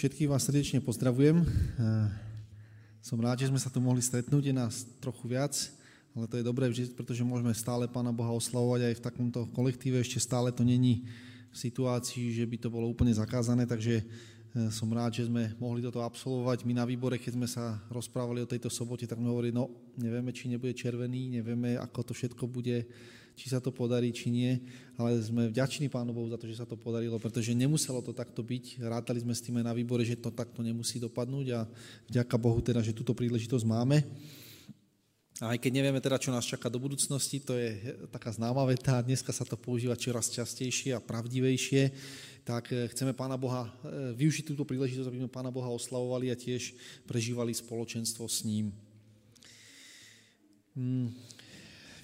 Všetkých vás srdečne pozdravujem. Som rád, že sme sa tu mohli stretnúť, je nás trochu viac, ale to je dobré, pretože môžeme stále Pána Boha oslavovať aj v takomto kolektíve. Ešte stále to není v situácii, že by to bolo úplne zakázané, takže som rád, že sme mohli toto absolvovať. My na výbore, keď sme sa rozprávali o tejto sobote, tak sme hovorili, no nevieme, či nebude červený, nevieme, ako to všetko bude či sa to podarí, či nie, ale sme vďační Pánu Bohu za to, že sa to podarilo, pretože nemuselo to takto byť. Rátali sme s tým aj na výbore, že to takto nemusí dopadnúť a vďaka Bohu teda, že túto príležitosť máme. A aj keď nevieme teda, čo nás čaká do budúcnosti, to je taká známa veta, dneska sa to používa čoraz častejšie a pravdivejšie, tak eh, chceme Pána Boha eh, využiť túto príležitosť, aby sme Pána Boha oslavovali a tiež prežívali spoločenstvo s ním.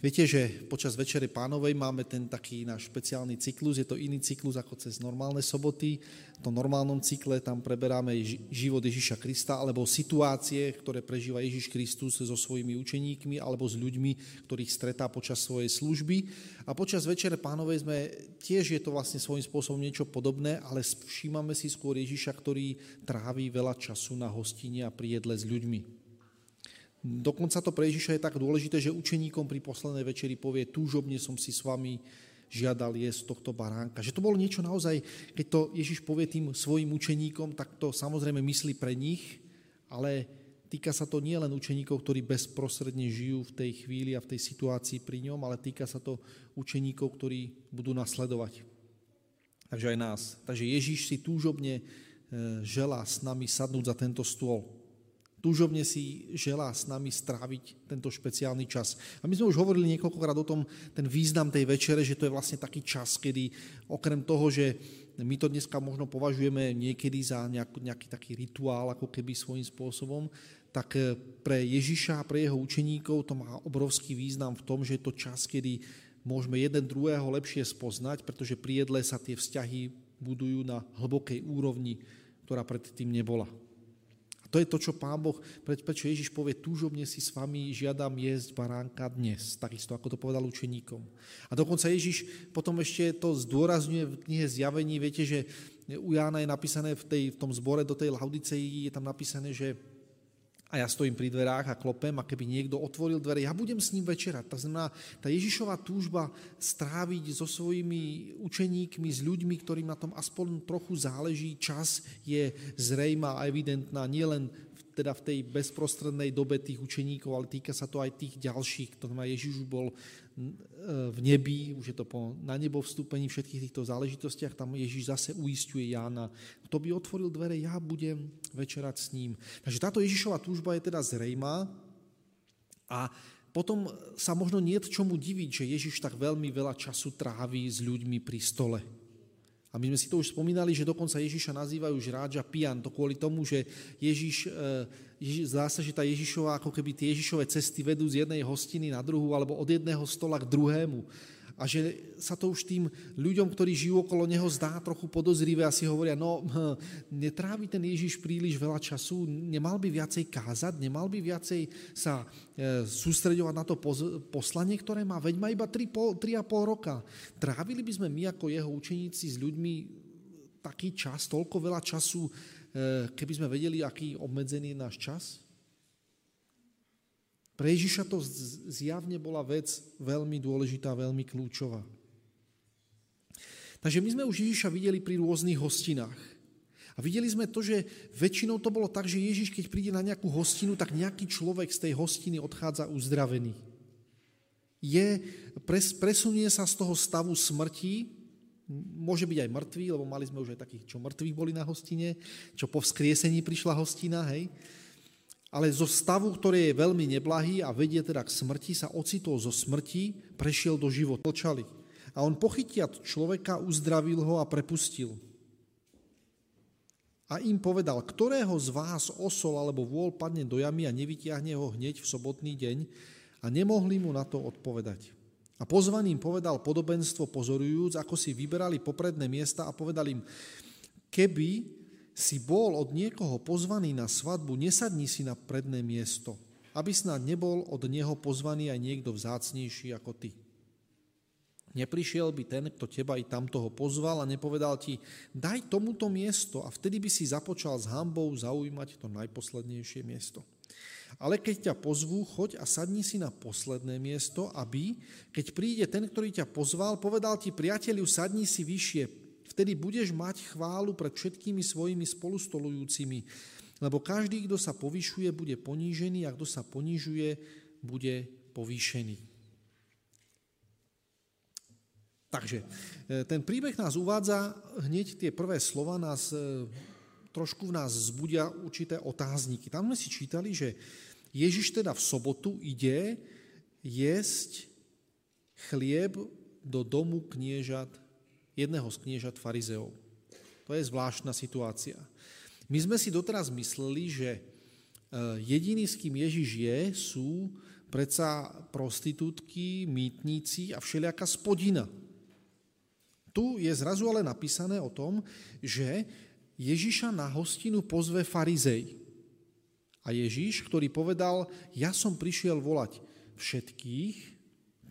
Viete, že počas Večery pánovej máme ten taký náš špeciálny cyklus, je to iný cyklus ako cez normálne soboty. V tom normálnom cykle tam preberáme život Ježiša Krista alebo situácie, ktoré prežíva Ježiš Kristus so svojimi učeníkmi alebo s ľuďmi, ktorých stretá počas svojej služby. A počas Večere pánovej sme, tiež je to vlastne svojím spôsobom niečo podobné, ale všímame si skôr Ježiša, ktorý tráví veľa času na hostine a pri jedle s ľuďmi. Dokonca to pre Ježiša je tak dôležité, že učeníkom pri poslednej večeri povie, túžobne som si s vami žiadal jesť tohto baránka. Že to bolo niečo naozaj, keď to Ježiš povie tým svojim učeníkom, tak to samozrejme myslí pre nich, ale týka sa to nie len učeníkov, ktorí bezprostredne žijú v tej chvíli a v tej situácii pri ňom, ale týka sa to učeníkov, ktorí budú nasledovať. Takže aj nás. Takže Ježiš si túžobne e, želá s nami sadnúť za tento stôl túžobne si želá s nami stráviť tento špeciálny čas. A my sme už hovorili niekoľkokrát o tom, ten význam tej večere, že to je vlastne taký čas, kedy okrem toho, že my to dneska možno považujeme niekedy za nejaký, nejaký taký rituál, ako keby svojím spôsobom, tak eh, pre Ježiša a pre jeho učeníkov to má obrovský význam v tom, že je to čas, kedy môžeme jeden druhého lepšie spoznať, pretože pri jedle sa tie vzťahy budujú na hlbokej úrovni, ktorá predtým nebola. To je to, čo Pán Boh, prečo Ježiš povie, túžobne si s vami žiadam jesť baránka dnes, takisto ako to povedal učeníkom. A dokonca Ježiš potom ešte to zdôrazňuje v knihe Zjavení, viete, že u Jána je napísané v, tej, v tom zbore do tej Laudicei, je tam napísané, že a ja stojím pri dverách a klopem a keby niekto otvoril dvere, ja budem s ním večerať. To znamená, tá Ježišová túžba stráviť so svojimi učeníkmi, s ľuďmi, ktorým na tom aspoň trochu záleží, čas je zrejmá a evidentná nielen teda v tej bezprostrednej dobe tých učeníkov, ale týka sa to aj tých ďalších. To znamená, Ježiš bol v nebi, už je to po, na nebo vstúpení všetkých týchto záležitostiach, tam Ježiš zase uistuje Jána, kto by otvoril dvere, ja budem večerať s ním. Takže táto Ježišova túžba je teda zrejmá a potom sa možno nie čomu diviť, že Ježiš tak veľmi veľa času tráví s ľuďmi pri stole. A my sme si to už spomínali, že dokonca Ježiša nazývajú žrádža pian, to kvôli tomu, že Ježiš, eh, Ježiš, zdá sa, že tá Ježišová, ako keby tie Ježišové cesty vedú z jednej hostiny na druhú, alebo od jedného stola k druhému a že sa to už tým ľuďom, ktorí žijú okolo neho, zdá trochu podozrivé a si hovoria, no hm, netrávi ten Ježiš príliš veľa času, nemal by viacej kázať, nemal by viacej sa e, sústredovať na to poslanie, ktoré má, veď má iba 3,5 roka. Trávili by sme my ako jeho učeníci s ľuďmi taký čas, toľko veľa času, e, keby sme vedeli, aký obmedzený je náš čas? Pre Ježiša to zjavne bola vec veľmi dôležitá, veľmi kľúčová. Takže my sme už Ježiša videli pri rôznych hostinách. A videli sme to, že väčšinou to bolo tak, že Ježiš, keď príde na nejakú hostinu, tak nejaký človek z tej hostiny odchádza uzdravený. Je, pres, presunie sa z toho stavu smrti, môže byť aj mŕtvý, lebo mali sme už aj takých, čo mŕtvi boli na hostine, čo po vzkriesení prišla hostina, hej, ale zo stavu, ktorý je veľmi neblahý a vedie teda k smrti, sa ocitol zo smrti, prešiel do života. Počali. A on pochytiat človeka, uzdravil ho a prepustil. A im povedal, ktorého z vás osol alebo vôľ padne do jamy a nevytiahne ho hneď v sobotný deň a nemohli mu na to odpovedať. A pozvaným povedal podobenstvo pozorujúc, ako si vyberali popredné miesta a povedal im, keby si bol od niekoho pozvaný na svadbu, nesadni si na predné miesto, aby snad nebol od neho pozvaný aj niekto vzácnejší ako ty. Neprišiel by ten, kto teba i tam toho pozval a nepovedal ti, daj tomuto miesto a vtedy by si započal s hambou zaujímať to najposlednejšie miesto. Ale keď ťa pozvú, choď a sadni si na posledné miesto, aby, keď príde ten, ktorý ťa pozval, povedal ti, priateľu, sadni si vyššie, vtedy budeš mať chválu pred všetkými svojimi spolustolujúcimi, lebo každý, kto sa povyšuje, bude ponížený a kto sa ponižuje, bude povýšený. Takže e, ten príbeh nás uvádza, hneď tie prvé slova nás, e, trošku v nás zbudia určité otázniky. Tam sme si čítali, že Ježiš teda v sobotu ide jesť chlieb do domu kniežat, jedného z kniežat farizeov. To je zvláštna situácia. My sme si doteraz mysleli, že e, jediný, s kým Ježiš je, sú predsa prostitútky, mýtníci a všelijaká spodina. Tu je zrazu ale napísané o tom, že Ježiša na hostinu pozve farizej. A Ježiš, ktorý povedal, ja som prišiel volať všetkých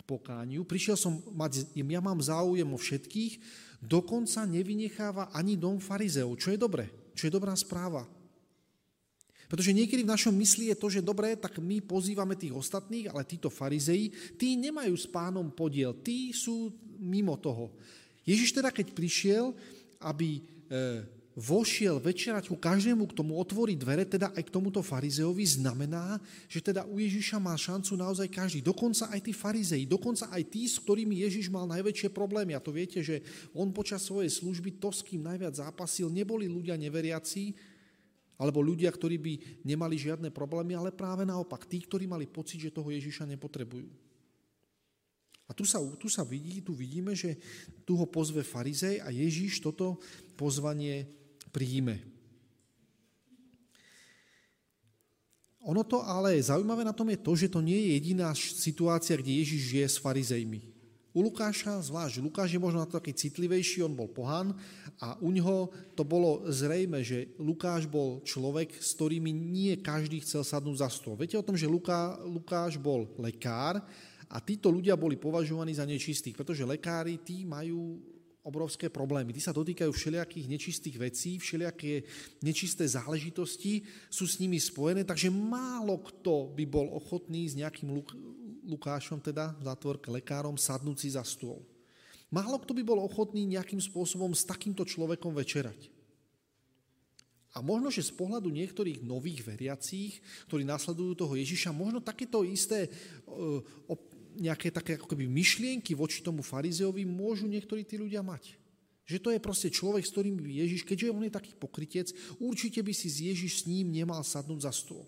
pokániu, prišiel som mať, ja mám záujem o všetkých, dokonca nevynecháva ani dom farizeov, čo je dobré, čo je dobrá správa. Pretože niekedy v našom mysli je to, že dobre, tak my pozývame tých ostatných, ale títo farizeji, tí nemajú s pánom podiel, tí sú mimo toho. Ježiš teda, keď prišiel, aby e, vošiel večerať ku každému, k tomu otvorí dvere, teda aj k tomuto farizeovi, znamená, že teda u Ježiša má šancu naozaj každý. Dokonca aj tí farizei, dokonca aj tí, s ktorými Ježiš mal najväčšie problémy. A to viete, že on počas svojej služby, to, s kým najviac zápasil, neboli ľudia neveriaci, alebo ľudia, ktorí by nemali žiadne problémy, ale práve naopak, tí, ktorí mali pocit, že toho Ježiša nepotrebujú. A tu sa, tu sa vidí, tu vidíme, že tu ho pozve farizej a Ježíš toto pozvanie príjme. Ono to ale zaujímavé na tom je to, že to nie je jediná situácia, kde Ježiš žije s farizejmi. U Lukáša, zvlášť Lukáš je možno na to taký citlivejší, on bol pohan a u ňoho to bolo zrejme, že Lukáš bol človek, s ktorými nie každý chcel sadnúť za stôl. Viete o tom, že Luká, Lukáš bol lekár a títo ľudia boli považovaní za nečistých, pretože lekári tí majú obrovské problémy. Tí sa dotýkajú všelijakých nečistých vecí, všelijaké nečisté záležitosti sú s nimi spojené, takže málo kto by bol ochotný s nejakým Luk- Lukášom, teda v zátvorke lekárom, sadnúť si za stôl. Málo kto by bol ochotný nejakým spôsobom s takýmto človekom večerať. A možno, že z pohľadu niektorých nových veriacích, ktorí nasledujú toho Ježiša, možno takéto isté nejaké také ako keby myšlienky voči tomu farizeovi môžu niektorí tí ľudia mať. Že to je proste človek, s ktorým by Ježiš, keďže on je taký pokrytec, určite by si Ježiš s ním nemal sadnúť za stôl.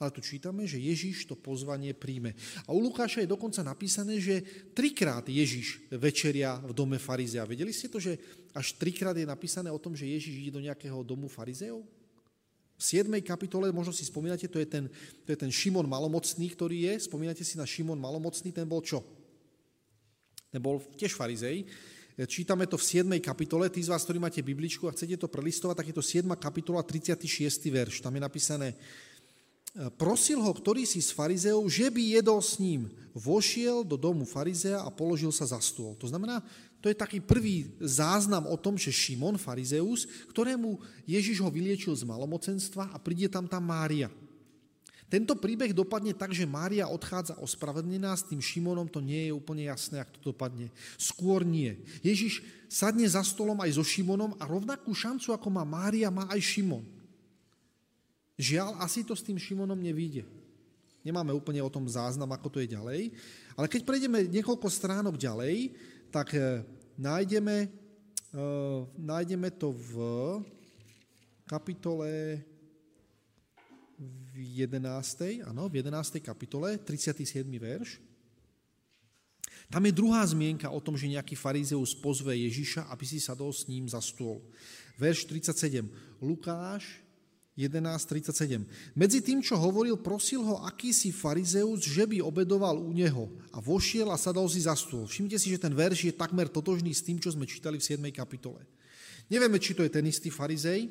Ale tu čítame, že Ježiš to pozvanie príjme. A u Lukáša je dokonca napísané, že trikrát Ježiš večeria v dome farizea. Vedeli ste to, že až trikrát je napísané o tom, že Ježiš ide do nejakého domu farizeov? V 7. kapitole, možno si spomínate, to je, ten, to je ten Šimon Malomocný, ktorý je. Spomínate si na Šimon Malomocný, ten bol čo? Ten bol tiež farizej. Čítame to v 7. kapitole. Tí z vás, ktorí máte Bibličku a chcete to prelistovať, tak je to 7. kapitola, 36. verš. Tam je napísané, prosil ho ktorý si z farizeov, že by jedol s ním. Vošiel do domu farizea a položil sa za stôl. To znamená, to je taký prvý záznam o tom, že Šimon, farizeus, ktorému Ježiš ho vyliečil z malomocenstva a príde tam tá Mária. Tento príbeh dopadne tak, že Mária odchádza ospravedlnená, s tým Šimonom to nie je úplne jasné, ako to dopadne. Skôr nie. Ježiš sadne za stolom aj so Šimonom a rovnakú šancu, ako má Mária, má aj Šimon. Žiaľ, asi to s tým Šimonom nevíde. Nemáme úplne o tom záznam, ako to je ďalej. Ale keď prejdeme niekoľko stránok ďalej, tak eh, nájdeme, uh, nájdeme to v kapitole v 11. Áno, v 11. kapitole, 37. verš. Tam je druhá zmienka o tom, že nejaký farizeus pozve Ježiša, aby si sadol s ním za stôl. Verš 37. Lukáš 11.37. Medzi tým, čo hovoril, prosil ho akýsi farizeus, že by obedoval u neho a vošiel a sadol si za stôl. Všimte si, že ten verš je takmer totožný s tým, čo sme čítali v 7. kapitole. Nevieme, či to je ten istý farizej,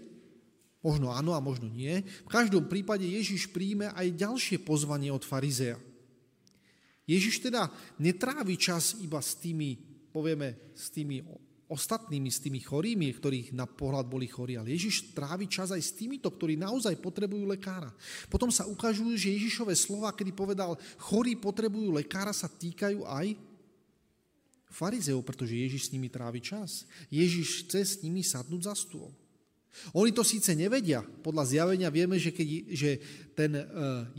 možno áno a možno nie. V každom prípade Ježiš príjme aj ďalšie pozvanie od farizeja. Ježiš teda netrávi čas iba s tými povieme, s tými ostatnými, s tými chorými, ktorých na pohľad boli chorí, ale Ježiš trávi čas aj s týmito, ktorí naozaj potrebujú lekára. Potom sa ukážujú, že Ježišové slova, kedy povedal, chorí potrebujú lekára, sa týkajú aj farizeov, pretože Ježiš s nimi trávi čas. Ježiš chce s nimi sadnúť za stôl. Oni to síce nevedia, podľa zjavenia vieme, že, keď, že ten e,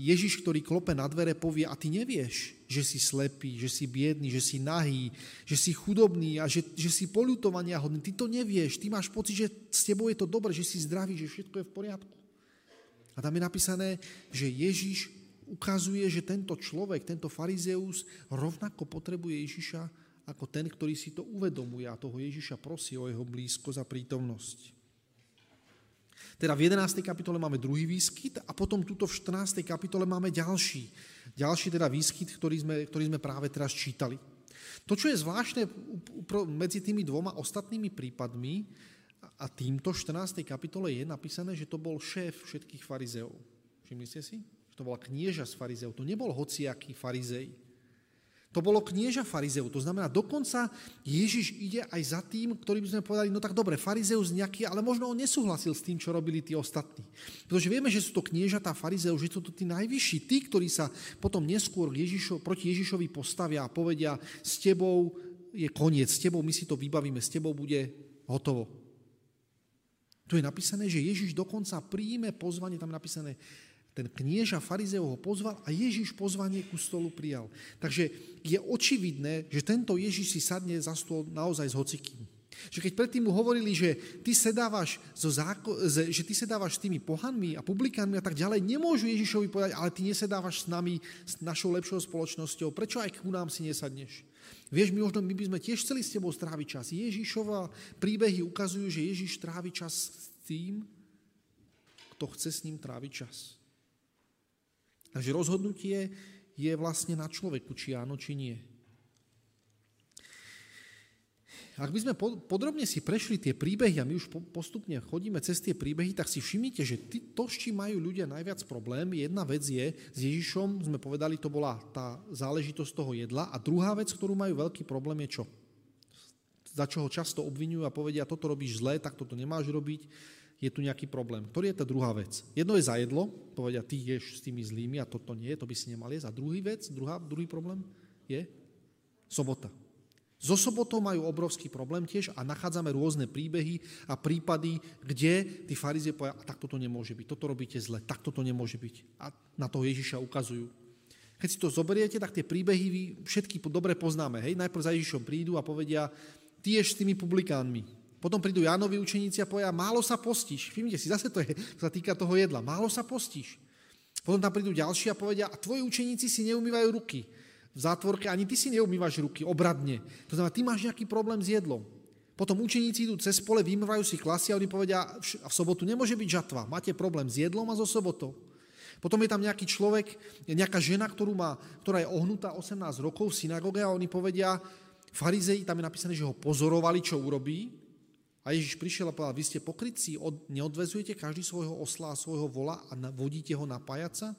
Ježiš, ktorý klope na dvere, povie, a ty nevieš, že si slepý, že si biedný, že si nahý, že si chudobný a že, že si polutovania hodný. Ty to nevieš, ty máš pocit, že s tebou je to dobré, že si zdravý, že všetko je v poriadku. A tam je napísané, že Ježiš ukazuje, že tento človek, tento farizeus rovnako potrebuje Ježiša ako ten, ktorý si to uvedomuje a toho Ježiša prosí o jeho blízkosť a prítomnosť. Teda v 11. kapitole máme druhý výskyt a potom tuto v 14. kapitole máme ďalší. Ďalší teda výskyt, ktorý sme, ktorý sme práve teraz čítali. To, čo je zvláštne medzi tými dvoma ostatnými prípadmi a týmto 14. kapitole je napísané, že to bol šéf všetkých farizeov. Všimli ste si? Že to bola knieža z farizeov. To nebol hociaký farizej. To bolo knieža farizeu. To znamená, dokonca Ježiš ide aj za tým, ktorý by sme povedali, no tak dobre, farizeus nejaký, ale možno on nesúhlasil s tým, čo robili tí ostatní. Pretože vieme, že sú to kniežatá farizeov, že sú to tí najvyšší, tí, ktorí sa potom neskôr Ježišo, proti Ježišovi postavia a povedia, s tebou je koniec, s tebou my si to vybavíme, s tebou bude hotovo. Tu je napísané, že Ježiš dokonca príjme pozvanie, tam je napísané, ten knieža farizeu ho pozval a Ježiš pozvanie ku stolu prijal. Takže je očividné, že tento Ježiš si sadne za stôl naozaj s hocikým. Že keď predtým mu hovorili, že ty sedávaš, so záko- že ty sedávaš s tými pohanmi a publikánmi a tak ďalej, nemôžu Ježišovi povedať, ale ty nesedávaš s nami, s našou lepšou spoločnosťou, prečo aj ku nám si nesadneš? Vieš, my možno my by sme tiež chceli s tebou stráviť čas. Ježišova príbehy ukazujú, že Ježiš trávi čas s tým, kto chce s ním tráviť čas. Takže rozhodnutie je vlastne na človeku, či áno, či nie. Ak by sme podrobne si prešli tie príbehy a my už postupne chodíme cez tie príbehy, tak si všimnite, že to, s čím majú ľudia najviac problém, jedna vec je, s Ježišom sme povedali, to bola tá záležitosť toho jedla a druhá vec, ktorú majú veľký problém je čo? Za čo ho často obvinujú a povedia, toto robíš zle, tak toto nemáš robiť je tu nejaký problém. Ktorý je tá druhá vec? Jedno je za povedia, ty ješ s tými zlými a toto nie, to by si nemal jesť. A druhý vec, druhá, druhý problém je sobota. So sobotou majú obrovský problém tiež a nachádzame rôzne príbehy a prípady, kde tí farizie povedia, a takto to nemôže byť, toto robíte zle, takto to nemôže byť. A na toho Ježiša ukazujú. Keď si to zoberiete, tak tie príbehy vy všetky dobre poznáme. Hej? Najprv za Ježišom prídu a povedia, ty ješ s tými publikánmi, potom prídu Jánovi učeníci a povedia, málo sa postíš. Všimnite si, zase to je, sa týka toho jedla. Málo sa postíš. Potom tam prídu ďalší a povedia, a tvoji učeníci si neumývajú ruky. V zátvorke ani ty si neumývaš ruky, obradne. To znamená, ty máš nejaký problém s jedlom. Potom učeníci idú cez pole, vymývajú si klasy a oni povedia, a v sobotu nemôže byť žatva, máte problém s jedlom a so sobotou. Potom je tam nejaký človek, nejaká žena, ktorú má, ktorá je ohnutá 18 rokov v synagóge a oni povedia, farizei, tam je napísané, že ho pozorovali, čo urobí, a Ježiš prišiel a povedal, vy ste pokrytci, od, neodvezujete každý svojho osla a svojho vola a vodíte ho na pajaca?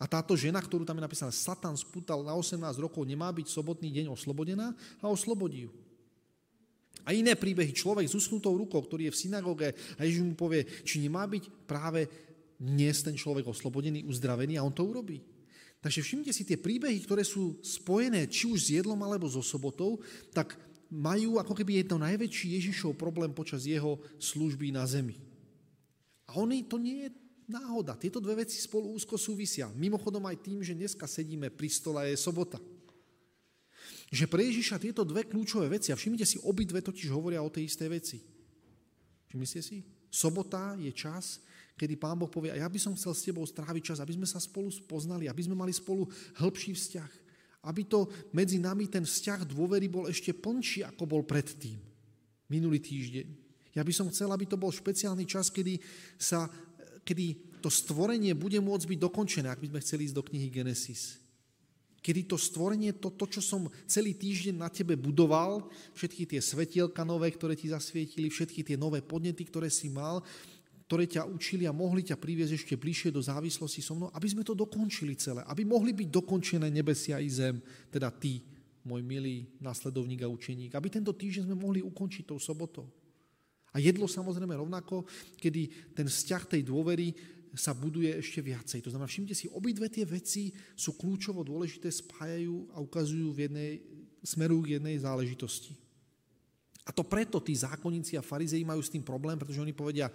A táto žena, ktorú tam je napísané, Satan spútal na 18 rokov, nemá byť sobotný deň oslobodená a oslobodí ju. A iné príbehy, človek s usnutou rukou, ktorý je v synagóge a Ježiš mu povie, či nemá byť práve dnes ten človek oslobodený, uzdravený a on to urobí. Takže všimnite si tie príbehy, ktoré sú spojené či už s jedlom alebo so sobotou, tak majú ako keby jedno najväčší Ježišov problém počas jeho služby na zemi. A oni, to nie je náhoda. Tieto dve veci spolu úzko súvisia. Mimochodom aj tým, že dneska sedíme pri stole, je sobota. Že pre Ježiša tieto dve kľúčové veci, a všimnite si, obidve totiž hovoria o tej istej veci. Všimnite si? Sobota je čas, kedy Pán Boh povie, a ja by som chcel s tebou stráviť čas, aby sme sa spolu spoznali, aby sme mali spolu hĺbší vzťah aby to medzi nami ten vzťah dôvery bol ešte plnší, ako bol predtým, minulý týždeň. Ja by som chcel, aby to bol špeciálny čas, kedy, sa, kedy to stvorenie bude môcť byť dokončené, ak by sme chceli ísť do knihy Genesis. Kedy to stvorenie, to, to, čo som celý týždeň na tebe budoval, všetky tie svetielka nové, ktoré ti zasvietili, všetky tie nové podnety, ktoré si mal, ktoré ťa učili a mohli ťa priviesť ešte bližšie do závislosti so mnou, aby sme to dokončili celé, aby mohli byť dokončené nebesia i zem, teda ty môj milý následovník a učeník, aby tento týždeň sme mohli ukončiť tou sobotou. A jedlo samozrejme rovnako, kedy ten vzťah tej dôvery sa buduje ešte viacej. To znamená, všimte si, obidve tie veci sú kľúčovo dôležité, spájajú a ukazujú v jednej, smerujú k jednej záležitosti. A to preto tí zákonníci a farizei majú s tým problém, pretože oni povedia,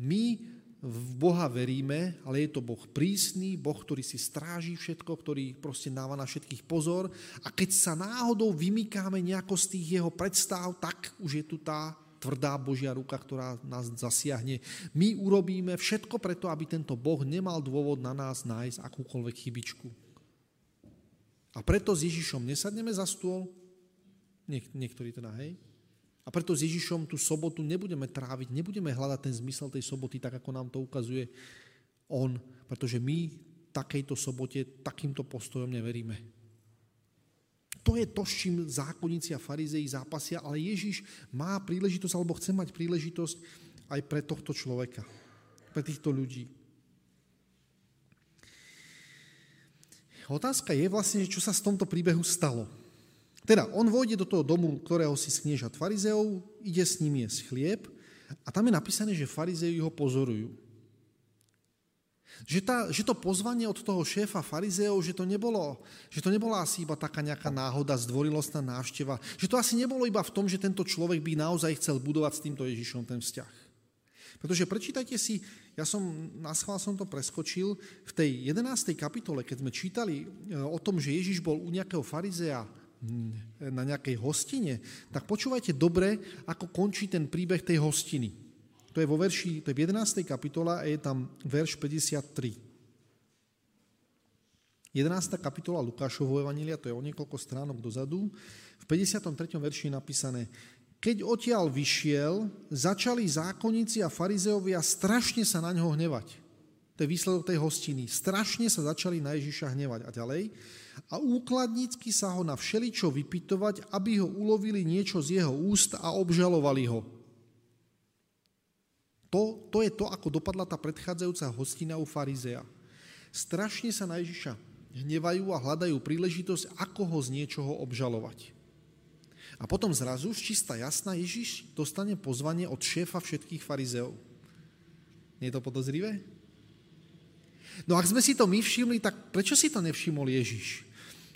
my v Boha veríme, ale je to Boh prísny, Boh, ktorý si stráži všetko, ktorý proste dáva na všetkých pozor a keď sa náhodou vymykáme nejako z tých jeho predstav, tak už je tu tá tvrdá Božia ruka, ktorá nás zasiahne. My urobíme všetko preto, aby tento Boh nemal dôvod na nás nájsť akúkoľvek chybičku. A preto s Ježišom nesadneme za stôl, Niek- niektorí teda, hej, a preto s Ježišom tú sobotu nebudeme tráviť, nebudeme hľadať ten zmysel tej soboty, tak ako nám to ukazuje On, pretože my takejto sobote, takýmto postojom neveríme. To je to, s čím zákonníci a farizei zápasia, ale Ježiš má príležitosť, alebo chce mať príležitosť aj pre tohto človeka, pre týchto ľudí. Otázka je vlastne, čo sa z tomto príbehu stalo. Teda on vojde do toho domu, ktorého si sknieža farizeov, ide s ním jesť chlieb a tam je napísané, že farizei ho pozorujú. Že, tá, že to pozvanie od toho šéfa farizeov, že to, nebolo, že to nebola asi iba taká nejaká náhoda, zdvorilostná návšteva, že to asi nebolo iba v tom, že tento človek by naozaj chcel budovať s týmto Ježišom ten vzťah. Pretože prečítajte si, ja som, na schvál som to preskočil, v tej 11. kapitole, keď sme čítali e, o tom, že Ježiš bol u nejakého farizea na nejakej hostine, tak počúvajte dobre, ako končí ten príbeh tej hostiny. To je vo verši, to je v 11. kapitola a je tam verš 53. 11. kapitola Lukášovho Evanília, to je o niekoľko stránok dozadu. V 53. verši je napísané, keď odtiaľ vyšiel, začali zákonníci a farizeovia strašne sa na ňo hnevať. To je výsledok tej hostiny. Strašne sa začali na Ježiša hnevať. A ďalej, a úkladnícky sa ho na všeličo vypytovať, aby ho ulovili niečo z jeho úst a obžalovali ho. To, to je to, ako dopadla tá predchádzajúca hostina u farizea. Strašne sa na Ježiša hnevajú a hľadajú príležitosť, ako ho z niečoho obžalovať. A potom zrazu, čistá jasná, Ježiš dostane pozvanie od šéfa všetkých farizeov. Nie je to podozrivé? No ak sme si to my všimli, tak prečo si to nevšimol Ježiš?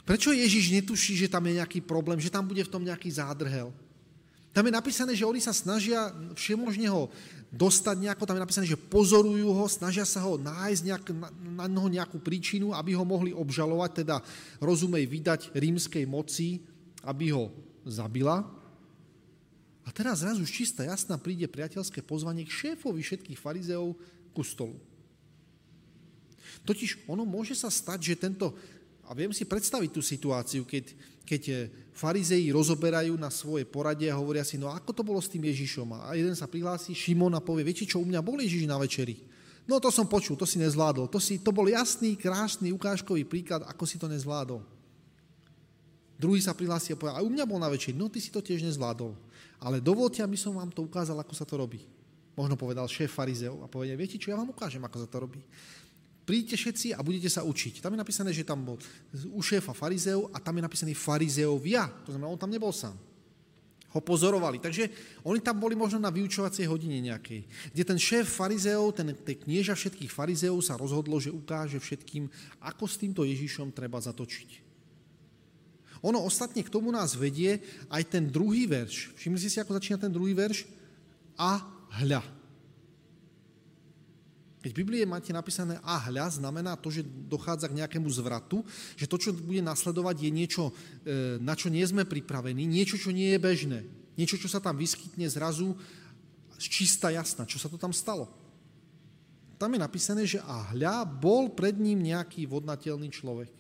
Prečo Ježiš netuší, že tam je nejaký problém, že tam bude v tom nejaký zádrhel? Tam je napísané, že oni sa snažia všemožne ho dostať nejako, tam je napísané, že pozorujú ho, snažia sa ho nájsť nejak, na, na nejakú príčinu, aby ho mohli obžalovať, teda rozumej vydať rímskej moci, aby ho zabila. A teraz zrazu čistá jasná príde priateľské pozvanie k šéfovi všetkých farizeov ku stolu. Totiž ono môže sa stať, že tento a viem si predstaviť tú situáciu, keď, keď eh, farizei rozoberajú na svoje poradie a hovoria si, no ako to bolo s tým Ježišom? A jeden sa prihlási, Šimon a povie, viete čo, u mňa bol Ježiš na večeri. No to som počul, to si nezvládol. To, si, to bol jasný, krásny, ukážkový príklad, ako si to nezvládol. Druhý sa prihlási a povie, a u mňa bol na večeri. No ty si to tiež nezvládol. Ale dovolte, aby som vám to ukázal, ako sa to robí. Možno povedal šéf farizeov a povedal, viete čo, ja vám ukážem, ako sa to robí príďte všetci a budete sa učiť. Tam je napísané, že tam bol u šéfa farizeov a tam je napísaný farizeovia. To znamená, on tam nebol sám. Ho pozorovali. Takže oni tam boli možno na vyučovacej hodine nejakej, kde ten šéf farizeov, ten, ten knieža všetkých farizeov sa rozhodlo, že ukáže všetkým, ako s týmto Ježišom treba zatočiť. Ono ostatne k tomu nás vedie aj ten druhý verš. Všimli ste si, ako začína ten druhý verš? A hľa. Keď v Biblii máte napísané a hľa, znamená to, že dochádza k nejakému zvratu, že to, čo bude nasledovať, je niečo, e, na čo nie sme pripravení, niečo, čo nie je bežné. Niečo, čo sa tam vyskytne zrazu čistá jasná. Čo sa to tam stalo? Tam je napísané, že a hľa, bol pred ním nejaký vodnateľný človek.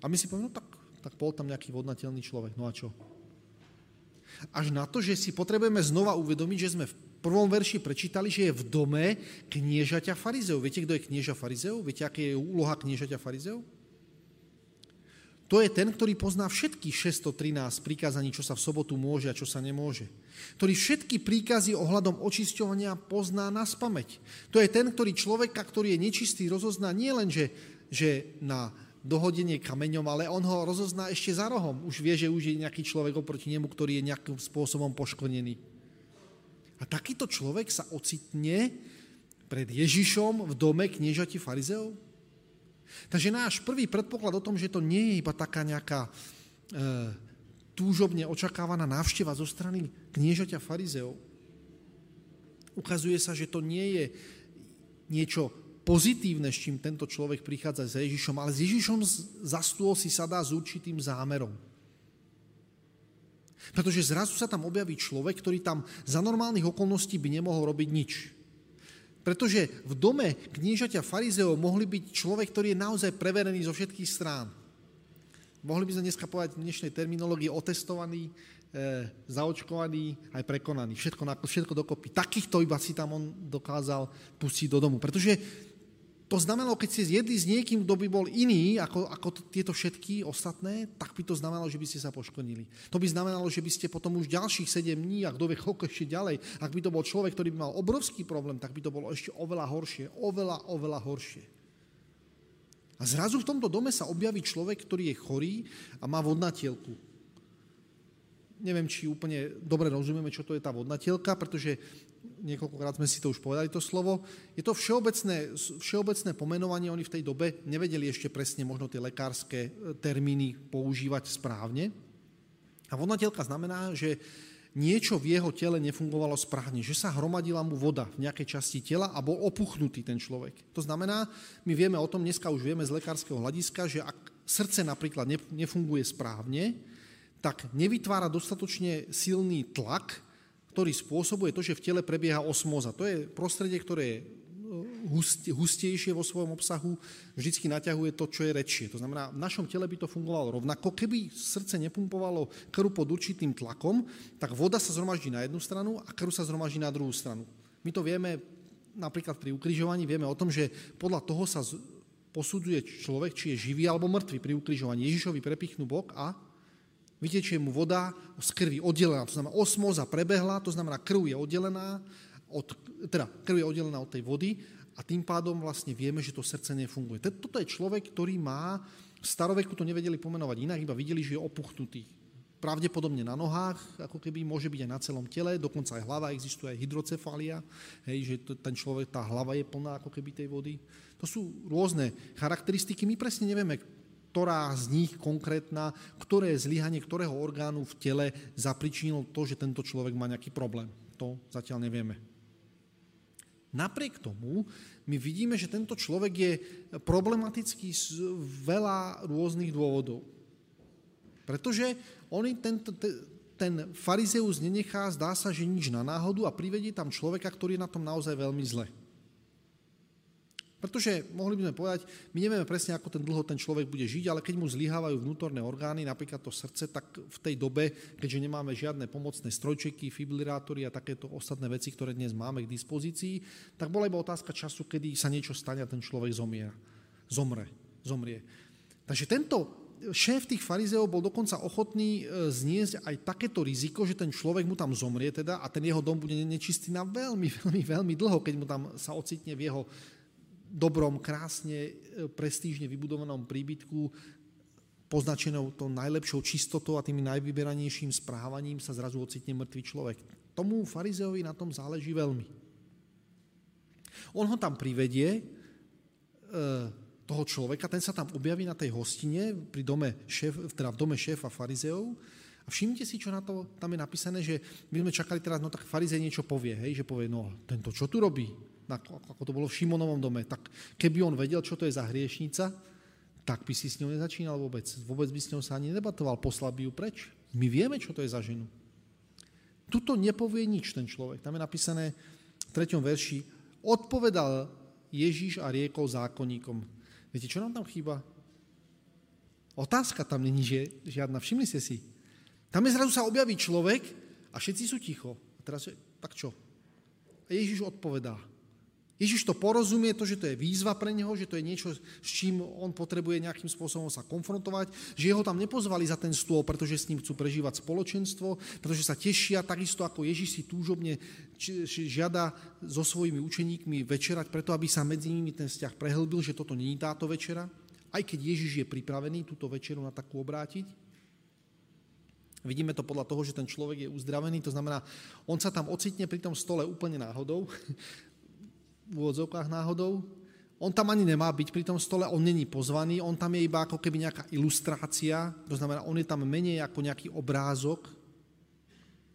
A my si povieme, no tak, tak bol tam nejaký vodnateľný človek. No a čo? Až na to, že si potrebujeme znova uvedomiť, že sme v prvom verši prečítali, že je v dome kniežaťa farizeov. Viete, kto je knieža farizeov? Viete, aká je úloha kniežaťa farizeov? To je ten, ktorý pozná všetky 613 prikázaní, čo sa v sobotu môže a čo sa nemôže. Ktorý všetky príkazy ohľadom očisťovania pozná na spameť. To je ten, ktorý človeka, ktorý je nečistý, rozozná nie len, že, že na dohodenie kameňom, ale on ho rozozná ešte za rohom. Už vie, že už je nejaký človek oproti nemu, ktorý je nejakým spôsobom poškvrnený. A takýto človek sa ocitne pred Ježišom v dome kniežati farizeov? Takže náš prvý predpoklad o tom, že to nie je iba taká nejaká e, túžobne očakávaná návšteva zo strany kniežaťa farizeov, ukazuje sa, že to nie je niečo pozitívne, s čím tento človek prichádza za Ježišom, ale s Ježišom za stôl si sadá s určitým zámerom. Pretože zrazu sa tam objaví človek, ktorý tam za normálnych okolností by nemohol robiť nič. Pretože v dome kniežaťa farizeov mohli byť človek, ktorý je naozaj preverený zo všetkých strán. Mohli by sme dneska povedať v dnešnej terminológii otestovaný, e, zaočkovaný, aj prekonaný. Všetko, všetko dokopy. Takýchto iba si tam on dokázal pustiť do domu. Pretože to znamenalo, keď ste zjedli s niekým, kto by bol iný ako, ako tieto všetky ostatné, tak by to znamenalo, že by ste sa poškodili. To by znamenalo, že by ste potom už ďalších 7 dní, a kto vie koľko ešte ďalej, ak by to bol človek, ktorý by mal obrovský problém, tak by to bolo ešte oveľa horšie. Oveľa, oveľa horšie. A zrazu v tomto dome sa objaví človek, ktorý je chorý a má vodnatielku. Neviem, či úplne dobre rozumieme, čo to je tá vodnatielka, pretože niekoľkokrát sme si to už povedali, to slovo. Je to všeobecné, všeobecné pomenovanie, oni v tej dobe nevedeli ešte presne možno tie lekárske e, termíny používať správne. A vodnatelka znamená, že niečo v jeho tele nefungovalo správne, že sa hromadila mu voda v nejakej časti tela a bol opuchnutý ten človek. To znamená, my vieme o tom, dneska už vieme z lekárskeho hľadiska, že ak srdce napríklad nefunguje správne, tak nevytvára dostatočne silný tlak ktorý spôsobuje to, že v tele prebieha osmoza. To je prostredie, ktoré je e, hustejšie vo svojom obsahu, vždycky naťahuje to, čo je rečie. To znamená, v našom tele by to fungovalo rovnako. Keby srdce nepumpovalo krv pod určitým tlakom, tak voda sa zhromaždí na jednu stranu a krv sa zhromaždí na druhú stranu. My to vieme napríklad pri ukrižovaní, vieme o tom, že podľa toho sa posudzuje človek, či je živý alebo mŕtvy pri ukrižovaní. Ježišovi prepichnú bok a vytečie mu voda z krvi oddelená, to znamená osmoza prebehla, to znamená krv je oddelená, od, teda krv je oddelená od tej vody a tým pádom vlastne vieme, že to srdce nefunguje. Toto je človek, ktorý má, v staroveku to nevedeli pomenovať inak, iba videli, že je opuchnutý. Pravdepodobne na nohách, ako keby môže byť aj na celom tele, dokonca aj hlava, existuje aj hydrocefália, hej, že to, ten človek, tá hlava je plná ako keby tej vody. To sú rôzne charakteristiky, my presne nevieme, ktorá z nich konkrétna, ktoré zlyhanie ktorého orgánu v tele zapričinilo to, že tento človek má nejaký problém. To zatiaľ nevieme. Napriek tomu my vidíme, že tento človek je problematický z veľa rôznych dôvodov. Pretože on tento, ten farizeus nenechá, zdá sa, že nič na náhodu a privedie tam človeka, ktorý je na tom naozaj veľmi zle. Pretože mohli by sme povedať, my nevieme presne, ako ten dlho ten človek bude žiť, ale keď mu zlyhávajú vnútorné orgány, napríklad to srdce, tak v tej dobe, keďže nemáme žiadne pomocné strojčeky, fibrilátory a takéto ostatné veci, ktoré dnes máme k dispozícii, tak bola iba otázka času, kedy sa niečo stane a ten človek zomiera. Zomre. Zomrie. Takže tento šéf tých farizeov bol dokonca ochotný e, zniesť aj takéto riziko, že ten človek mu tam zomrie teda a ten jeho dom bude nečistý na veľmi, veľmi, veľmi dlho, keď mu tam sa ocitne v jeho dobrom, krásne, e, prestížne vybudovanom príbytku, poznačenou tou najlepšou čistotou a tým najvyberanejším správaním sa zrazu ocitne mŕtvý človek. Tomu farizeovi na tom záleží veľmi. On ho tam privedie, e, toho človeka, ten sa tam objaví na tej hostine pri dome šéf, teda v dome šéfa farizeov a všimnite si, čo na to tam je napísané, že my sme čakali teraz, no tak farizej niečo povie, hej, že povie, no tento čo tu robí? Ako to bolo v Šimonovom dome, tak keby on vedel, čo to je za hriešnica, tak by si s ňou nezačínal vôbec. Vôbec by s ňou sa ani nedebatoval, poslal by ju preč. My vieme, čo to je za ženu. Tuto nepovie nič ten človek. Tam je napísané v treťom verši, odpovedal Ježíš a riekol zákonníkom. Viete, čo nám tam chýba? Otázka tam není že žiadna. Všimli ste si. Tam je zrazu sa objaví človek a všetci sú ticho. A teraz, tak čo? A Ježíš odpovedá. Ježiš to porozumie, to, že to je výzva pre neho, že to je niečo, s čím on potrebuje nejakým spôsobom sa konfrontovať, že ho tam nepozvali za ten stôl, pretože s ním chcú prežívať spoločenstvo, pretože sa tešia takisto ako Ježiš si túžobne žiada so svojimi učeníkmi večerať, preto aby sa medzi nimi ten vzťah prehlbil, že toto není táto večera, aj keď Ježiš je pripravený túto večeru na takú obrátiť. Vidíme to podľa toho, že ten človek je uzdravený, to znamená, on sa tam ocitne pri tom stole úplne náhodou, v úvodzovkách náhodou, on tam ani nemá byť pri tom stole, on není pozvaný, on tam je iba ako keby nejaká ilustrácia, to znamená, on je tam menej ako nejaký obrázok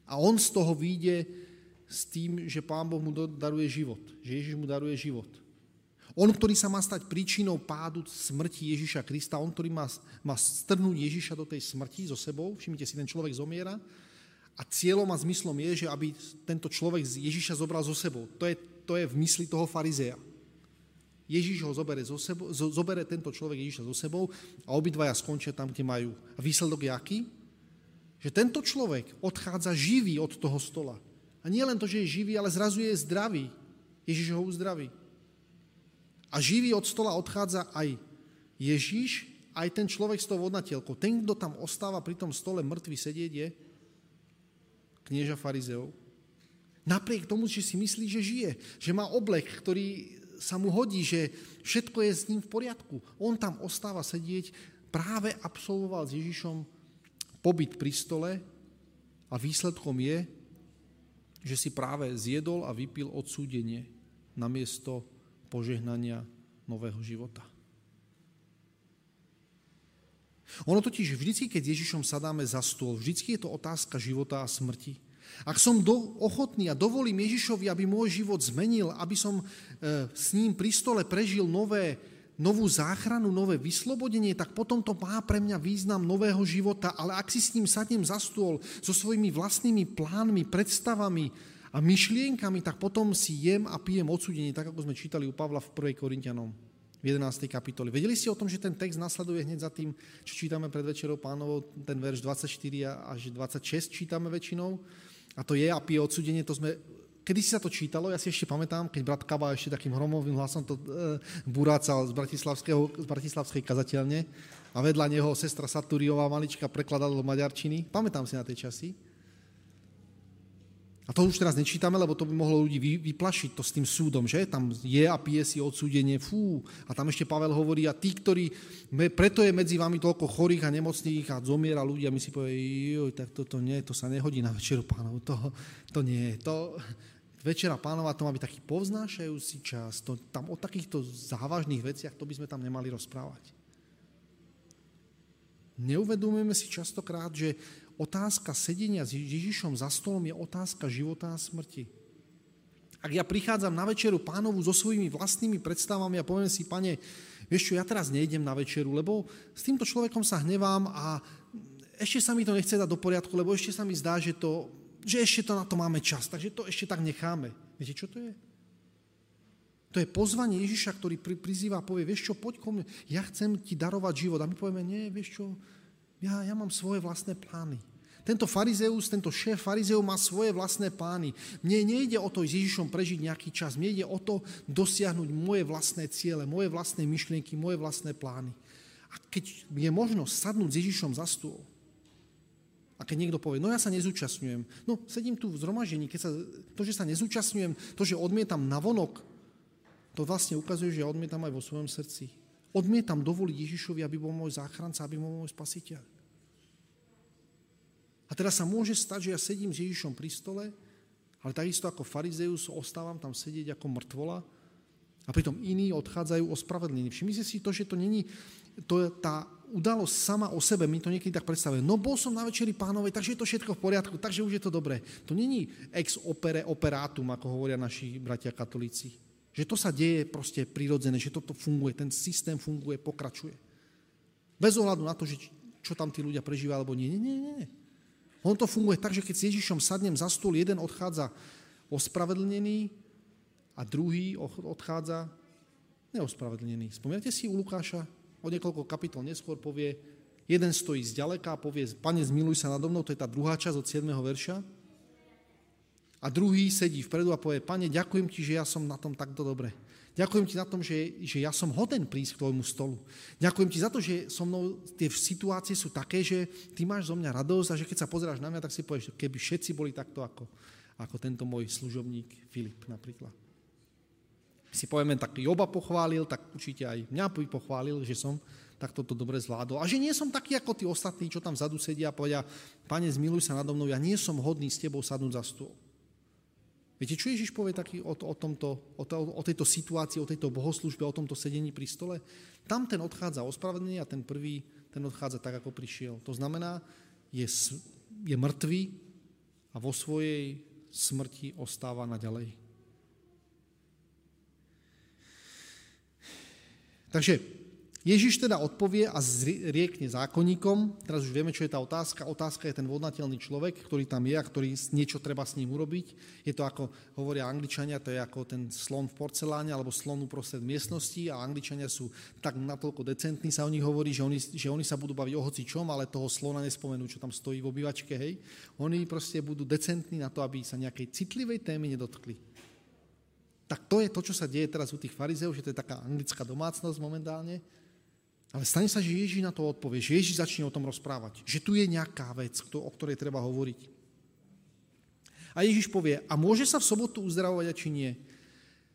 a on z toho vyjde s tým, že Pán Boh mu daruje život, že Ježiš mu daruje život. On, ktorý sa má stať príčinou pádu smrti Ježiša Krista, on, ktorý má, má strnúť Ježiša do tej smrti so sebou, všimnite si, ten človek zomiera a cieľom a zmyslom je, že aby tento človek Ježiša zobral so sebou. To je, to je v mysli toho farizeja. Ježiš ho zobere, zo sebou, zobere tento človek Ježiša so sebou a obidvaja skončia tam, kde majú. A výsledok je aký? Že tento človek odchádza živý od toho stola. A nie len to, že je živý, ale zrazu je zdravý. Ježiš ho uzdraví. A živý od stola odchádza aj Ježiš, aj ten človek s tou vodnatielkou. Ten, kto tam ostáva pri tom stole mŕtvy sedieť, je knieža farizeov. Napriek tomu, že si myslí, že žije, že má oblek, ktorý sa mu hodí, že všetko je s ním v poriadku. On tam ostáva sedieť, práve absolvoval s Ježišom pobyt pri stole a výsledkom je, že si práve zjedol a vypil odsúdenie namiesto požehnania nového života. Ono totiž vždycky, keď Ježišom sadáme za stôl, vždycky je to otázka života a smrti. Ak som do, ochotný a dovolím Ježišovi, aby môj život zmenil, aby som e, s ním pri stole prežil nové, novú záchranu, nové vyslobodenie, tak potom to má pre mňa význam nového života. Ale ak si s ním sadnem za stôl so svojimi vlastnými plánmi, predstavami, a myšlienkami, tak potom si jem a pijem odsudenie, tak ako sme čítali u Pavla v 1. Korintianom v 11. kapitoli. Vedeli ste o tom, že ten text nasleduje hneď za tým, čo čítame pred večerou pánovou, ten verš 24 až 26 čítame väčšinou. A to je a pije odsudenie, to sme Kedy si sa to čítalo, ja si ešte pamätám, keď brat Kaba ešte takým hromovým hlasom to e, burácal z, z bratislavskej kazateľne a vedľa neho sestra Saturiová malička prekladala do maďarčiny. Pamätám si na tie časy. A to už teraz nečítame, lebo to by mohlo ľudí vyplašiť to s tým súdom, že? Tam je a pije si odsúdenie, fú. A tam ešte Pavel hovorí, a tí, ktorí, preto je medzi vami toľko chorých a nemocných a zomiera ľudia, my si povie, joj, tak toto nie, to sa nehodí na večeru pánov, to, to nie, to, Večera pánova to má byť taký povznášajúci čas, to, tam o takýchto závažných veciach, to by sme tam nemali rozprávať. Neuvedomujeme si častokrát, že otázka sedenia s Ježišom za stolom je otázka života a smrti. Ak ja prichádzam na večeru pánovu so svojimi vlastnými predstavami a poviem si, pane, vieš čo, ja teraz nejdem na večeru, lebo s týmto človekom sa hnevám a ešte sa mi to nechce dať do poriadku, lebo ešte sa mi zdá, že, to, že ešte to na to máme čas, takže to ešte tak necháme. Viete, čo to je? To je pozvanie Ježiša, ktorý prizýva a povie, vieš čo, poď ko mne, ja chcem ti darovať život. A my povieme, nie, vieš čo, ja, ja mám svoje vlastné plány. Tento farizeus, tento šéf farizeov má svoje vlastné plány. Mne nejde o to s Ježišom prežiť nejaký čas, mne ide o to dosiahnuť moje vlastné ciele, moje vlastné myšlienky, moje vlastné plány. A keď je možnosť sadnúť s Ježišom za stôl, a keď niekto povie, no ja sa nezúčastňujem, no sedím tu v zhromaždení, keď sa, to, že sa nezúčastňujem, to, že odmietam na vonok, to vlastne ukazuje, že ja odmietam aj vo svojom srdci. Odmietam dovoliť Ježišovi, aby bol môj záchranca, aby bol môj spasiteľ. A teraz sa môže stať, že ja sedím s Ježišom pri stole, ale takisto ako farizeus ostávam tam sedieť ako mŕtvola a pritom iní odchádzajú ospravedlení. Všimnite si to, že to není to tá udalosť sama o sebe, my to niekedy tak predstavujeme. No bol som na večeri pánovej, takže je to všetko v poriadku, takže už je to dobré. To není ex opere operatum, ako hovoria naši bratia katolíci. Že to sa deje proste prirodzené, že toto funguje, ten systém funguje, pokračuje. Bez ohľadu na to, že čo tam tí ľudia prežívajú alebo nie. Nie, nie, nie. On to funguje tak, že keď s Ježišom sadnem za stôl, jeden odchádza ospravedlnený a druhý odchádza neospravedlnený. Spomínate si u Lukáša? O niekoľko kapitol neskôr povie, jeden stojí zďaleka a povie, pane, zmiluj sa nado mnou, to je tá druhá časť od 7. verša. A druhý sedí vpredu a povie, pane, ďakujem ti, že ja som na tom takto dobre. Ďakujem ti na tom, že, že ja som hoden prísť k tvojmu stolu. Ďakujem ti za to, že so mnou tie situácie sú také, že ty máš zo mňa radosť a že keď sa pozeráš na mňa, tak si povieš, keby všetci boli takto ako, ako tento môj služobník Filip napríklad. Si povieme, tak Joba pochválil, tak určite aj mňa pochválil, že som tak toto dobre zvládol. A že nie som taký ako tí ostatní, čo tam vzadu sedia a povedia, pane, zmiluj sa nado mnou, ja nie som hodný s tebou sadnúť za stôl. Viete, čo Ježiš povie taký o, o, tomto, o, to, o tejto situácii, o tejto bohoslužbe, o tomto sedení pri stole? Tam ten odchádza ospravedlný a ten prvý, ten odchádza tak, ako prišiel. To znamená, je, je mŕtvý a vo svojej smrti ostáva naďalej. Takže Ježiš teda odpovie a zriekne zákonníkom. Teraz už vieme, čo je tá otázka. Otázka je ten vodnateľný človek, ktorý tam je a ktorý niečo treba s ním urobiť. Je to ako hovoria angličania, to je ako ten slon v porceláne alebo slon uprostred miestnosti a angličania sú tak natoľko decentní, sa o nich hovorí, že oni, že oni sa budú baviť o hoci čom, ale toho slona nespomenú, čo tam stojí v obývačke. Hej. Oni proste budú decentní na to, aby sa nejakej citlivej témy nedotkli. Tak to je to, čo sa deje teraz u tých farizeov, že to je taká anglická domácnosť momentálne, ale stane sa, že Ježiš na to odpovie, že Ježiš začne o tom rozprávať, že tu je nejaká vec, o ktorej treba hovoriť. A Ježiš povie, a môže sa v sobotu uzdravovať a či nie?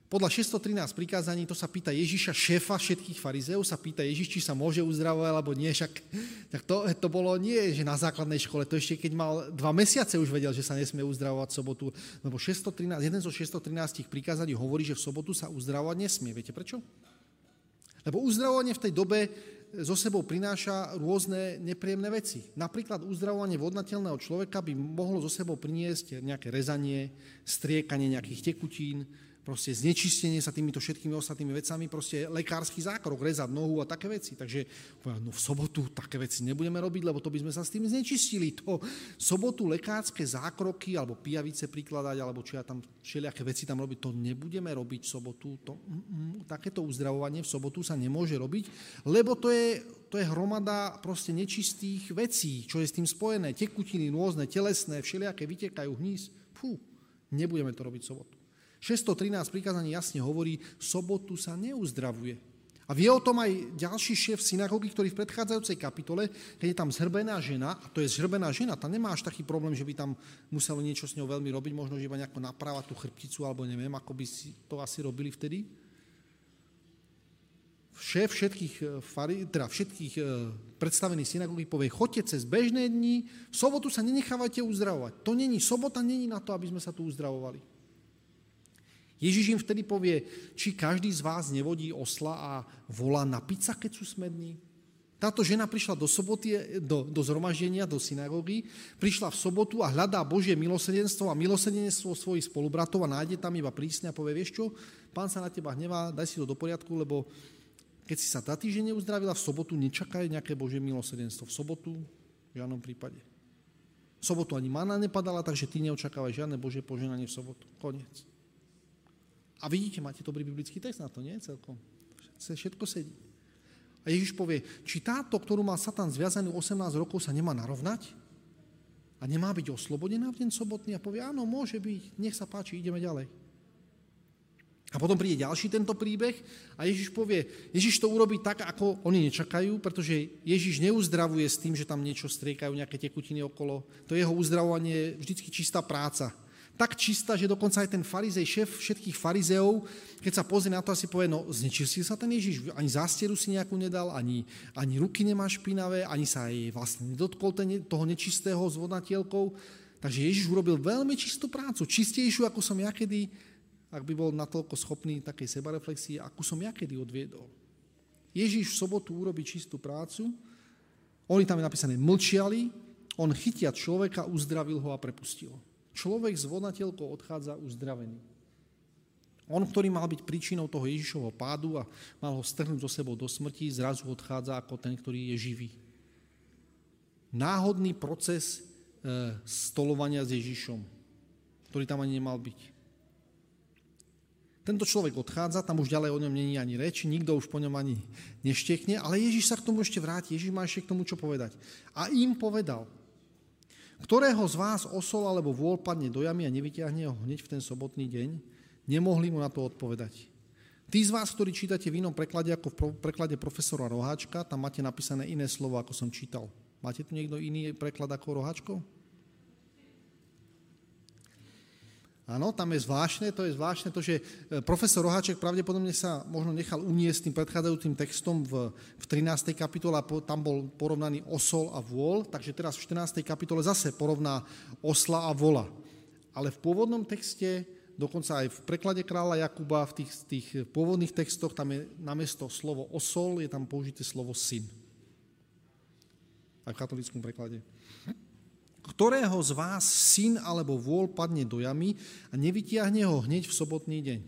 Podľa 613 prikázaní to sa pýta Ježiša, šéfa všetkých farizeov, sa pýta Ježiš, či sa môže uzdravovať alebo nie, však tak to, to bolo nie, že na základnej škole, to ešte keď mal dva mesiace už vedel, že sa nesmie uzdravovať v sobotu, lebo 613, jeden zo 613 prikázaní hovorí, že v sobotu sa uzdravovať nesmie. Viete prečo? Lebo uzdravovanie v tej dobe zo sebou prináša rôzne nepríjemné veci. Napríklad uzdravovanie vodnateľného človeka by mohlo zo sebou priniesť nejaké rezanie, striekanie nejakých tekutín, proste znečistenie sa týmito všetkými ostatnými vecami, proste lekársky zákrok, rezať nohu a také veci. Takže no v sobotu také veci nebudeme robiť, lebo to by sme sa s tým znečistili. To v sobotu lekárske zákroky alebo pijavice prikladať, alebo čo ja tam všelijaké veci tam robiť, to nebudeme robiť v sobotu. To, mm, mm, takéto uzdravovanie v sobotu sa nemôže robiť, lebo to je, to je hromada proste nečistých vecí, čo je s tým spojené. Tekutiny rôzne, telesné, všelijaké vytekajú hníz. Fú, nebudeme to robiť v sobotu. 613 prikázaní jasne hovorí, sobotu sa neuzdravuje. A vie o tom aj ďalší šéf synagógy, ktorý v predchádzajúcej kapitole, keď je tam zhrbená žena, a to je zhrbená žena, tá nemá až taký problém, že by tam muselo niečo s ňou veľmi robiť, možno, že iba nejako naprávať tú chrbticu, alebo neviem, ako by si to asi robili vtedy. Šéf všetkých, eh, teda všetkých eh, predstavených synagógy povie, chodte cez bežné dni, v sobotu sa nenechávajte uzdravovať. To není, sobota není na to, aby sme sa tu uzdravovali. Ježiš im vtedy povie, či každý z vás nevodí osla a volá na pizza, keď sú smední. Táto žena prišla do soboty, do, do zhromaždenia, do synagógy, prišla v sobotu a hľadá Božie milosrdenstvo a milosrdenstvo svojich spolubratov a nájde tam iba prísne a povie, vieš čo, pán sa na teba hnevá, daj si to do poriadku, lebo keď si sa tá týždeň neuzdravila, v sobotu nečakaj nejaké Božie milosrdenstvo. V sobotu v žiadnom prípade. V sobotu ani mana nepadala, takže ty neočakávaj žiadne Božie poženanie v sobotu. Koniec. A vidíte, máte dobrý biblický text na to, nie? Celkom. Všetko sedí. A Ježiš povie, či táto, ktorú má Satan zviazaný 18 rokov, sa nemá narovnať? A nemá byť oslobodená v deň sobotný? A povie, áno, môže byť, nech sa páči, ideme ďalej. A potom príde ďalší tento príbeh a Ježiš povie, Ježiš to urobí tak, ako oni nečakajú, pretože Ježiš neuzdravuje s tým, že tam niečo striekajú, nejaké tekutiny okolo. To jeho uzdravovanie je vždycky čistá práca tak čistá, že dokonca aj ten farizej, šéf všetkých farizeov, keď sa pozrie na to, asi povie, no znečistil sa ten Ježiš, ani zástieru si nejakú nedal, ani, ani ruky nemá špinavé, ani sa jej vlastne nedotkol ten, toho nečistého s vodnatielkou. Takže Ježiš urobil veľmi čistú prácu, čistejšiu, ako som ja kedy, ak by bol natoľko schopný takej sebareflexie, ako som ja kedy odviedol. Ježiš v sobotu urobí čistú prácu, oni tam je napísané mlčiali, on chytia človeka, uzdravil ho a prepustil človek s vodnateľkou odchádza uzdravený. On, ktorý mal byť príčinou toho Ježišovho pádu a mal ho strhnúť zo sebou do smrti, zrazu odchádza ako ten, ktorý je živý. Náhodný proces e, stolovania s Ježišom, ktorý tam ani nemal byť. Tento človek odchádza, tam už ďalej o ňom není ani reč, nikto už po ňom ani neštekne, ale Ježiš sa k tomu ešte vráti, Ježiš má ešte k tomu čo povedať. A im povedal, ktorého z vás osol alebo vôľ padne do jamy a nevyťahne ho hneď v ten sobotný deň? Nemohli mu na to odpovedať. Tí z vás, ktorí čítate v inom preklade ako v preklade profesora Roháčka, tam máte napísané iné slovo, ako som čítal. Máte tu niekto iný preklad ako Roháčkov? Áno, tam je zvláštne, to je zvláštne to, že e, profesor Roháček pravdepodobne sa možno nechal uniesť tým predchádzajúcim textom v, v 13. kapitole a po, tam bol porovnaný osol a vôľ, takže teraz v 14. kapitole zase porovná osla a vola. Ale v pôvodnom texte, dokonca aj v preklade kráľa Jakuba, v tých, tých pôvodných textoch, tam je namiesto slovo osol, je tam použité slovo syn. Aj v katolickom preklade ktorého z vás syn alebo vôľ padne do jamy a nevytiahne ho hneď v sobotný deň.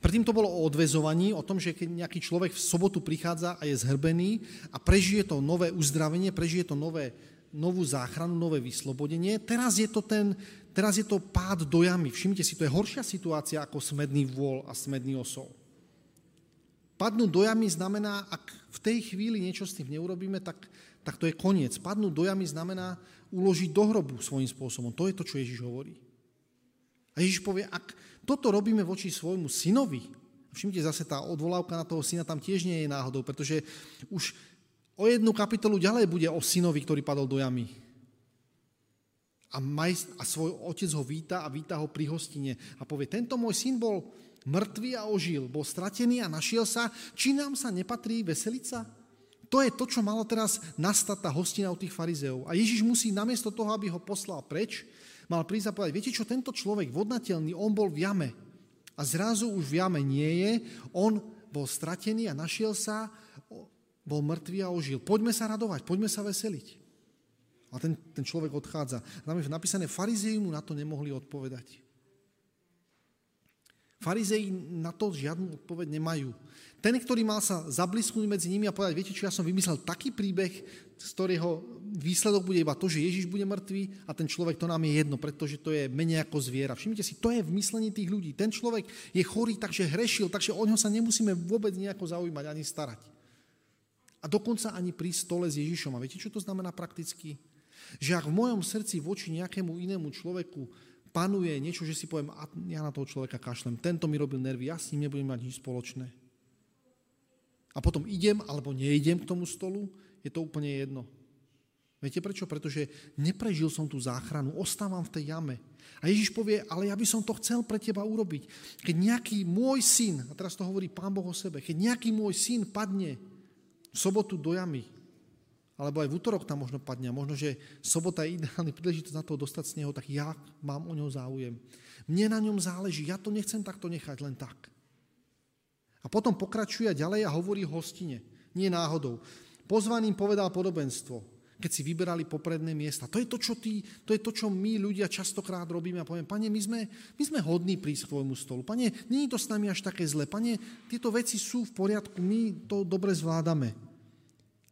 Predtým to bolo o odvezovaní, o tom, že keď nejaký človek v sobotu prichádza a je zhrbený a prežije to nové uzdravenie, prežije to nové, novú záchranu, nové vyslobodenie, teraz je to ten, teraz je to pád do jamy. Všimnite si, to je horšia situácia ako smedný vôľ a smedný osol. Padnúť do jamy znamená, ak v tej chvíli niečo s tým neurobíme, tak tak to je koniec. Padnúť do jamy znamená uložiť do hrobu svojím spôsobom. To je to, čo Ježiš hovorí. A Ježiš povie, ak toto robíme voči svojmu synovi, všimte zase tá odvolávka na toho syna tam tiež nie je náhodou, pretože už o jednu kapitolu ďalej bude o synovi, ktorý padol do jamy. A, maj, a svoj otec ho víta a víta ho pri hostine a povie, tento môj syn bol mŕtvý a ožil, bol stratený a našiel sa, či nám sa nepatrí veseliť sa? To je to, čo malo teraz nastať tá hostina od tých farizeov. A Ježiš musí namiesto toho, aby ho poslal preč, mal prísť a povedať, viete čo, tento človek vodnateľný, on bol v jame. A zrazu už v jame nie je, on bol stratený a našiel sa, bol mŕtvý a ožil. Poďme sa radovať, poďme sa veseliť. A ten, ten človek odchádza. Tam je napísané, farizei mu na to nemohli odpovedať. Farizei na to žiadnu odpoveď nemajú. Ten, ktorý mal sa zablisknúť medzi nimi a povedať, viete čo, ja som vymyslel taký príbeh, z ktorého výsledok bude iba to, že Ježiš bude mŕtvý a ten človek, to nám je jedno, pretože to je menej ako zviera. Všimnite si, to je v myslení tých ľudí. Ten človek je chorý, takže hrešil, takže o ňo sa nemusíme vôbec nejako zaujímať ani starať. A dokonca ani pri stole s Ježišom. A viete, čo to znamená prakticky? Že ak v mojom srdci voči nejakému inému človeku panuje niečo, že si poviem, a ja na toho človeka kašlem, tento mi robil nervy, ja s ním nebudem mať nič spoločné a potom idem alebo neidem k tomu stolu, je to úplne jedno. Viete prečo? Pretože neprežil som tú záchranu, ostávam v tej jame. A Ježiš povie, ale ja by som to chcel pre teba urobiť. Keď nejaký môj syn, a teraz to hovorí Pán Boh o sebe, keď nejaký môj syn padne v sobotu do jamy, alebo aj v útorok tam možno padne, možno, že sobota je ideálny príležitosť na to dostať z neho, tak ja mám o ňo záujem. Mne na ňom záleží, ja to nechcem takto nechať len tak. A potom pokračuje ďalej a hovorí hostine. Nie náhodou. Pozvaným povedal podobenstvo, keď si vyberali popredné miesta. To je to, čo, ty, to je to, čo my ľudia častokrát robíme a poviem, pane, my sme, my sme hodní prísť k tvojmu stolu. Pane, je to s nami až také zle. Pane, tieto veci sú v poriadku, my to dobre zvládame.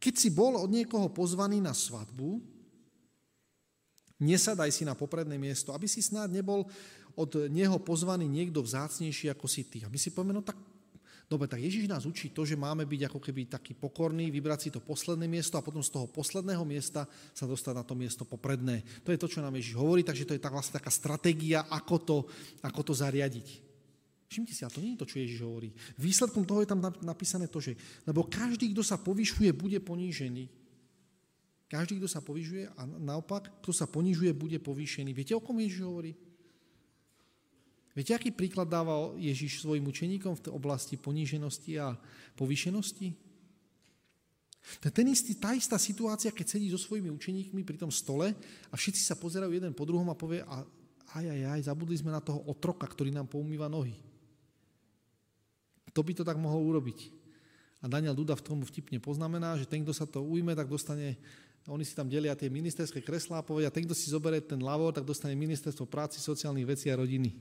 Keď si bol od niekoho pozvaný na svadbu, nesadaj si na popredné miesto, aby si snáď nebol od neho pozvaný niekto vzácnejší ako si ty. A my si povieme, no tak Dobre, tak Ježiš nás učí to, že máme byť ako keby taký pokorný, vybrať si to posledné miesto a potom z toho posledného miesta sa dostať na to miesto popredné. To je to, čo nám Ježiš hovorí, takže to je tak vlastne taká stratégia, ako to, ako to zariadiť. Všimte si, a to nie je to, čo Ježiš hovorí. Výsledkom toho je tam napísané to, že lebo každý, kto sa povyšuje, bude ponížený. Každý, kto sa povyšuje a naopak, kto sa ponižuje, bude povýšený. Viete, o kom Ježiš hovorí? Viete, aký príklad dáva Ježiš svojim učeníkom v tej oblasti poníženosti a povýšenosti? To je ten istý, tá istá situácia, keď sedí so svojimi učeníkmi pri tom stole a všetci sa pozerajú jeden po druhom a povie, a aj, aj, aj, zabudli sme na toho otroka, ktorý nám poumýva nohy. Kto by to tak mohol urobiť? A Daniel Duda v tom vtipne poznamená, že ten, kto sa to ujme, tak dostane, oni si tam delia tie ministerské kreslá a povedia, ten, kto si zoberie ten lavor, tak dostane ministerstvo práci, sociálnych vecí a rodiny.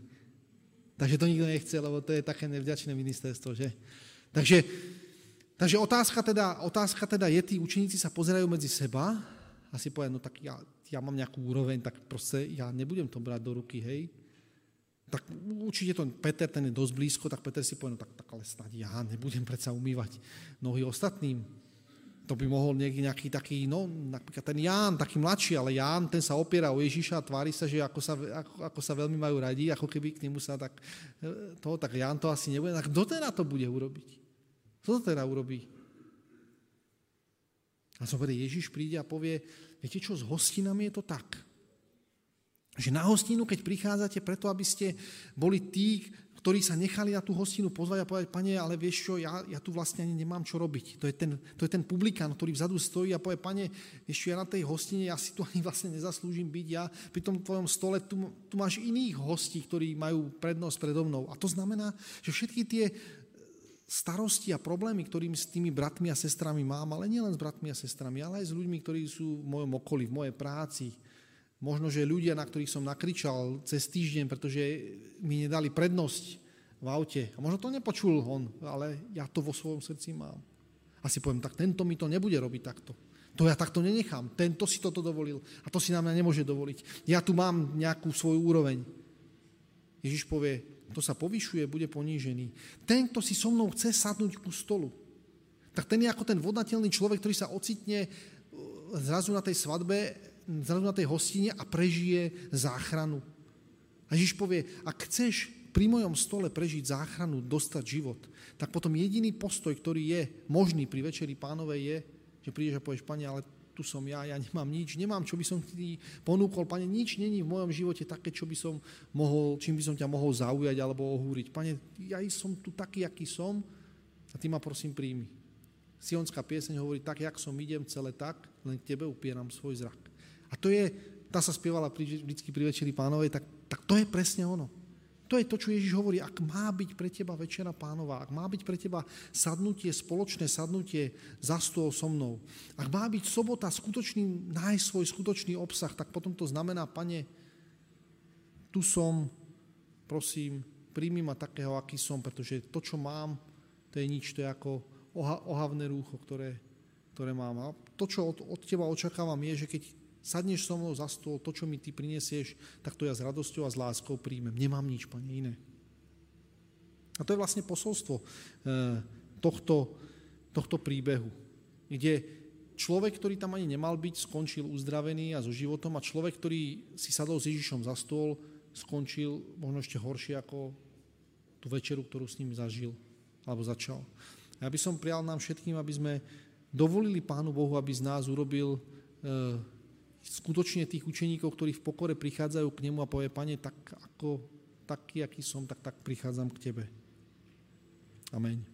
Takže to nikto nechce, lebo to je také nevďačné ministerstvo, že? Takže, takže otázka, teda, otázka teda je, tí učeníci sa pozerajú medzi seba a si povedia, no tak ja, ja mám nejakú úroveň, tak proste ja nebudem to brať do ruky, hej. Tak určite to Peter, ten je dosť blízko, tak Peter si povie, no tak, tak ale snad ja nebudem predsa umývať nohy ostatným. To by mohol nieký nejaký taký, no napríklad ten Ján, taký mladší, ale Ján, ten sa opiera o Ježiša a tvári sa, že ako sa, ako, ako sa veľmi majú radi, ako keby k nemu sa tak, e, toho, tak Ján to asi nebude. Tak kto teda to bude urobiť? Kto to teda urobí? A zoberie Ježiš príde a povie, viete čo, s hostinami je to tak. Že na hostinu, keď prichádzate preto, aby ste boli tí, ktorí sa nechali na tú hostinu pozvať a povedať, pane, ale vieš čo, ja, ja tu vlastne ani nemám čo robiť. To je, ten, to je ten publikán, ktorý vzadu stojí a povie, pane, vieš čo, ja na tej hostine, ja si tu ani vlastne nezaslúžim byť, ja pri tom tvojom stole, tu, tu máš iných hostí, ktorí majú prednosť predo mnou. A to znamená, že všetky tie starosti a problémy, ktorým s tými bratmi a sestrami mám, ale nielen s bratmi a sestrami, ale aj s ľuďmi, ktorí sú v mojom okolí, v mojej práci, Možno, že ľudia, na ktorých som nakričal cez týždeň, pretože mi nedali prednosť v aute. A možno to nepočul on, ale ja to vo svojom srdci mám. A si poviem, tak tento mi to nebude robiť takto. To ja takto nenechám. Tento si toto dovolil a to si na mňa nemôže dovoliť. Ja tu mám nejakú svoju úroveň. Ježiš povie, kto sa povyšuje, bude ponížený. Ten, kto si so mnou chce sadnúť ku stolu, tak ten je ako ten vodnateľný človek, ktorý sa ocitne zrazu na tej svadbe zrazu na tej hostine a prežije záchranu. A Ježiš povie, ak chceš pri mojom stole prežiť záchranu, dostať život, tak potom jediný postoj, ktorý je možný pri Večeri pánovej je, že prídeš a povieš, pane, ale tu som ja, ja nemám nič, nemám, čo by som ti ponúkol, pane, nič není v mojom živote také, čo by som mohol, čím by som ťa mohol zaujať alebo ohúriť. Pane, ja som tu taký, aký som a ty ma prosím príjmi. Sionská pieseň hovorí, tak, jak som idem, celé tak, len k tebe upieram svoj zrak. A to je, tá sa spievala vždycky pri Večeri pánovej, tak, tak to je presne ono. To je to, čo Ježiš hovorí. Ak má byť pre teba Večera pánová, ak má byť pre teba sadnutie, spoločné sadnutie za stôl so mnou, ak má byť sobota skutočný, nájsť svoj skutočný obsah, tak potom to znamená, pane, tu som, prosím, príjmi ma takého, aký som, pretože to, čo mám, to je nič, to je ako ohavné rúcho, ktoré, ktoré mám. A to, čo od, od teba očakávam, je, že keď sadneš so mnou za stôl, to, čo mi ty prinesieš, tak to ja s radosťou a s láskou príjmem. Nemám nič, pane, iné. A to je vlastne posolstvo eh, tohto, tohto príbehu, kde človek, ktorý tam ani nemal byť, skončil uzdravený a so životom a človek, ktorý si sadol s Ježišom za stôl, skončil možno ešte horšie ako tú večeru, ktorú s ním zažil alebo začal. Ja by som prial nám všetkým, aby sme dovolili Pánu Bohu, aby z nás urobil eh, skutočne tých učeníkov, ktorí v pokore prichádzajú k nemu a povie, pane, tak ako taký, aký som, tak tak prichádzam k tebe. Amen.